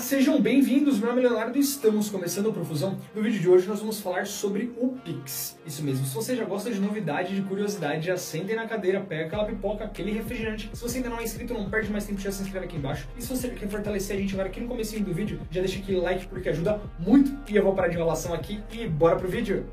Sejam bem-vindos. Meu nome é Leonardo e estamos começando o Profusão. No vídeo de hoje nós vamos falar sobre o Pix. Isso mesmo, se você já gosta de novidade, de curiosidade, já sentem na cadeira, pega aquela pipoca, aquele refrigerante. Se você ainda não é inscrito, não perde mais tempo, já se inscreve aqui embaixo. E se você quer fortalecer a gente agora aqui no começo do vídeo, já deixa aquele like porque ajuda muito. E eu vou parar de enrolação aqui e bora pro vídeo.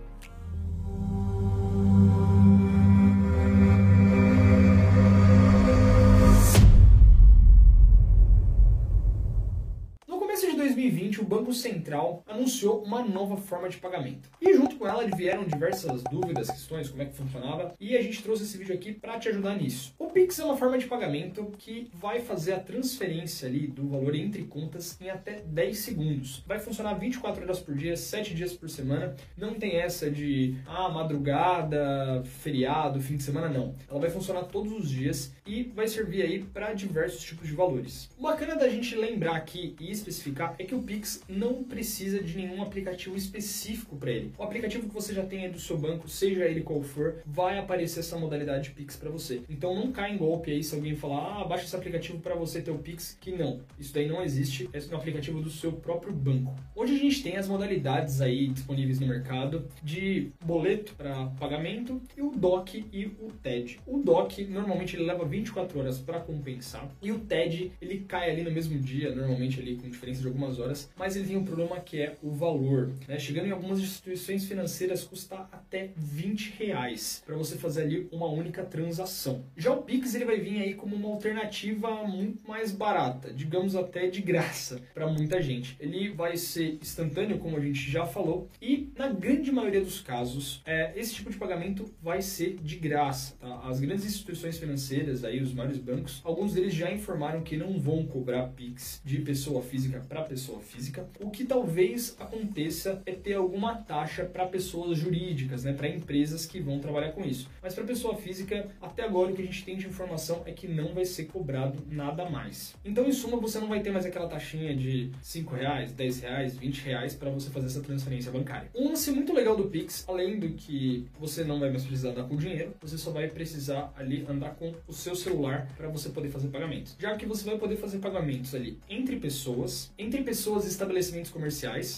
Central anunciou uma nova forma de pagamento. E junto com ela vieram diversas dúvidas, questões, como é que funcionava, e a gente trouxe esse vídeo aqui para te ajudar nisso. O Pix é uma forma de pagamento que vai fazer a transferência ali do valor entre contas em até 10 segundos. Vai funcionar 24 horas por dia, 7 dias por semana. Não tem essa de ah, madrugada, feriado, fim de semana, não. Ela vai funcionar todos os dias e vai servir aí para diversos tipos de valores. O bacana da gente lembrar aqui e especificar é que o Pix não precisa de nenhum aplicativo específico para ele. O aplicativo que você já tem aí do seu banco, seja ele qual for, vai aparecer essa modalidade de Pix para você. Então não cai em golpe aí se alguém falar, ah, baixa esse aplicativo para você ter o Pix, que não. Isso daí não existe, é um aplicativo do seu próprio banco. Hoje a gente tem as modalidades aí disponíveis no mercado de boleto para pagamento e o DOC e o TED. O DOC normalmente ele leva 24 horas para compensar e o TED ele cai ali no mesmo dia, normalmente ali com diferença de algumas horas, mas ele tem um problema que é o valor. Né? Chegando em algumas instituições financeiras custa até 20 reais para você fazer ali uma única transação. Já o Pix ele vai vir aí como uma alternativa muito mais barata, digamos até de graça para muita gente. Ele vai ser instantâneo, como a gente já falou, e na grande maioria dos casos é, esse tipo de pagamento vai ser de graça. Tá? As grandes instituições financeiras, aí os maiores bancos, alguns deles já informaram que não vão cobrar Pix de pessoa física para pessoa física. O que talvez aconteça é ter alguma taxa para pessoas jurídicas, né, para empresas que vão trabalhar com isso. Mas para pessoa física, até agora o que a gente tem de informação é que não vai ser cobrado nada mais. Então, em suma, você não vai ter mais aquela taxinha de 5 reais, 10 reais, 20 reais para você fazer essa transferência bancária. Um lance muito legal do Pix, além do que você não vai mais precisar andar com dinheiro, você só vai precisar ali andar com o seu celular para você poder fazer pagamentos. Já que você vai poder fazer pagamentos ali entre pessoas, entre pessoas e estabelecimentos comerciais,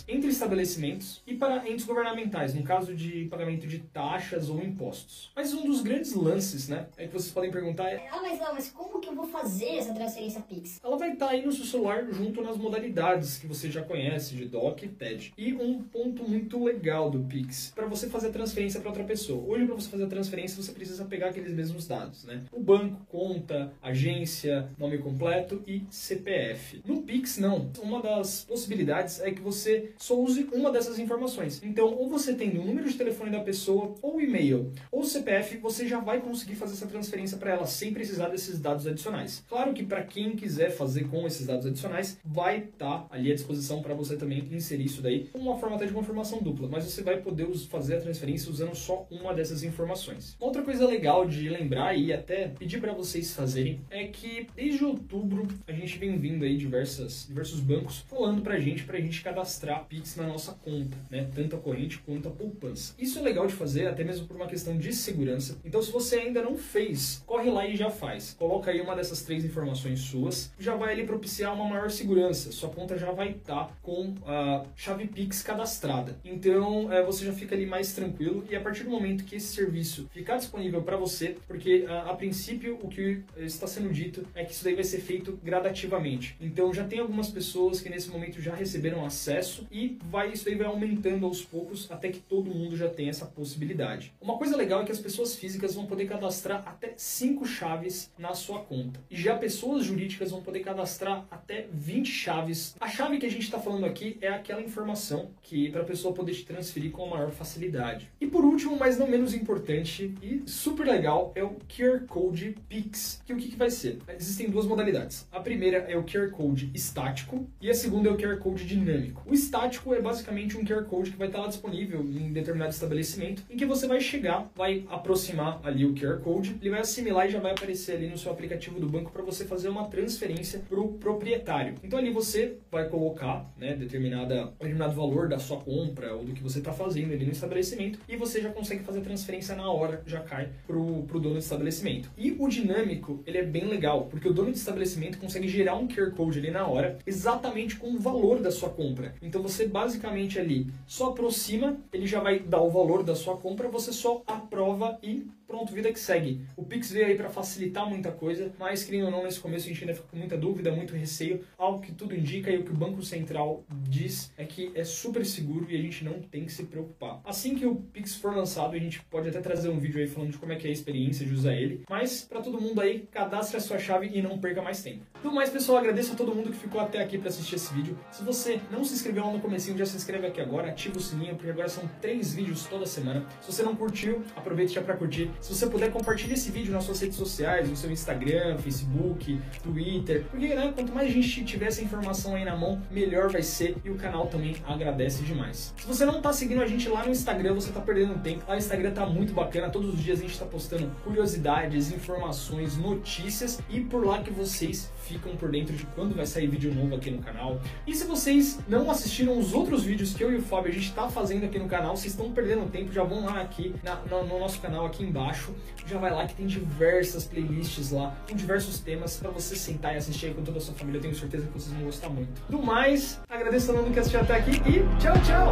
entre estabelecimentos e para entes governamentais, no caso de pagamento de taxas ou impostos. Mas um dos grandes lances, né, é que vocês podem perguntar é Ah, mas não, mas como que eu vou fazer essa transferência Pix? ela vai estar aí no seu celular junto nas modalidades que você já conhece de DOC e TED. E um ponto muito legal do Pix, para você fazer a transferência para outra pessoa. Hoje, para você fazer a transferência, você precisa pegar aqueles mesmos dados, né? O banco, conta, agência, nome completo e CPF. No Pix, não. Uma das possibilidades é que você só use uma dessas informações. Então, ou você tem o número de telefone da pessoa, ou e-mail, ou CPF, você já vai conseguir fazer essa transferência para ela sem precisar desses dados adicionais. Claro que para quem quiser fazer com esses dados adicionais, vai estar tá ali à disposição para você também inserir isso daí, uma forma até de confirmação dupla, mas você vai poder fazer a transferência usando só uma dessas informações. Uma outra coisa legal de lembrar e até pedir para vocês fazerem é que desde outubro a gente vem vindo aí diversas, diversos bancos falando pra gente pra gente cadastrar Pix na nossa conta, né? Tanto a corrente quanto a poupança. Isso é legal de fazer, até mesmo por uma questão de segurança. Então, se você ainda não fez, corre lá e já faz. Coloca aí uma dessas três informações suas, já vai ali propiciar uma maior segurança. Sua conta já vai estar tá com a chave Pix cadastrada. Então, é, você já fica ali mais tranquilo e a partir do momento que esse serviço ficar disponível para você, porque a, a princípio o que está sendo dito é que isso daí vai ser feito gradativamente. Então, já tem algumas pessoas que nesse momento já receberam acesso e vai isso aí vai aumentando aos poucos até que todo mundo já tem essa possibilidade. Uma coisa legal é que as pessoas físicas vão poder cadastrar até cinco chaves na sua conta. E já pessoas jurídicas vão poder cadastrar até 20 chaves. A chave que a gente está falando aqui é aquela informação que para a pessoa poder te transferir com a maior facilidade. E por último, mas não menos importante e super legal, é o QR Code Pix. Que o que, que vai ser? Existem duas modalidades. A primeira é o QR Code estático e a segunda é o QR Code dinâmico. O estático é basicamente um QR Code que vai estar lá disponível em determinado estabelecimento, em que você vai chegar, vai aproximar ali o QR Code, ele vai assimilar e já vai aparecer ali no seu aplicativo do banco para você fazer uma transferência para o proprietário. Então ali você vai colocar né, determinada, determinado valor da sua compra ou do que você está fazendo ali no estabelecimento e você já consegue fazer a transferência na hora, já cai para o dono do estabelecimento. E o dinâmico, ele é bem legal, porque o dono do estabelecimento consegue gerar um QR Code ali na hora, exatamente com o valor da sua compra. Então você basicamente ali só aproxima, ele já vai dar o valor da sua compra, você só aprova e pronto, vida que segue. O Pix veio aí para facilitar muita coisa, mas querendo ou não, nesse começo a gente ainda fica com muita dúvida, muito receio. Algo que tudo indica e o que o Banco Central diz é que é super seguro e a gente não tem que se preocupar. Assim que o Pix for lançado, a gente pode até trazer um vídeo aí falando de como é que é a experiência de usar ele. Mas para todo mundo aí, cadastre a sua chave e não perca mais tempo. Do mais, pessoal, agradeço a todo mundo que ficou até aqui para assistir esse vídeo. Se você não se inscreveu lá no comecinho, já se inscreve aqui agora, ativa o sininho, porque agora são três vídeos toda semana. Se você não curtiu, aproveite já para curtir. Se você puder, compartilhe esse vídeo nas suas redes sociais, no seu Instagram, Facebook, Twitter. Porque, né, quanto mais gente tiver essa informação aí na mão, melhor vai ser e o canal também agradece demais. Se você não tá seguindo a gente lá no Instagram, você tá perdendo tempo. Lá o Instagram tá muito bacana, todos os dias a gente tá postando curiosidades, informações, notícias e por lá que vocês ficam por dentro de quando vai sair vídeo novo aqui no canal. E se vocês não assistiram os outros vídeos que eu e o Fábio a gente tá fazendo aqui no canal, vocês estão perdendo tempo, já vão lá aqui na, no, no nosso canal aqui embaixo, já vai lá que tem diversas playlists lá, com diversos temas para você sentar e assistir aí com toda a sua família. Eu tenho certeza que vocês vão gostar muito. Do mais, agradeço a todo mundo que assistiu até aqui e tchau, tchau!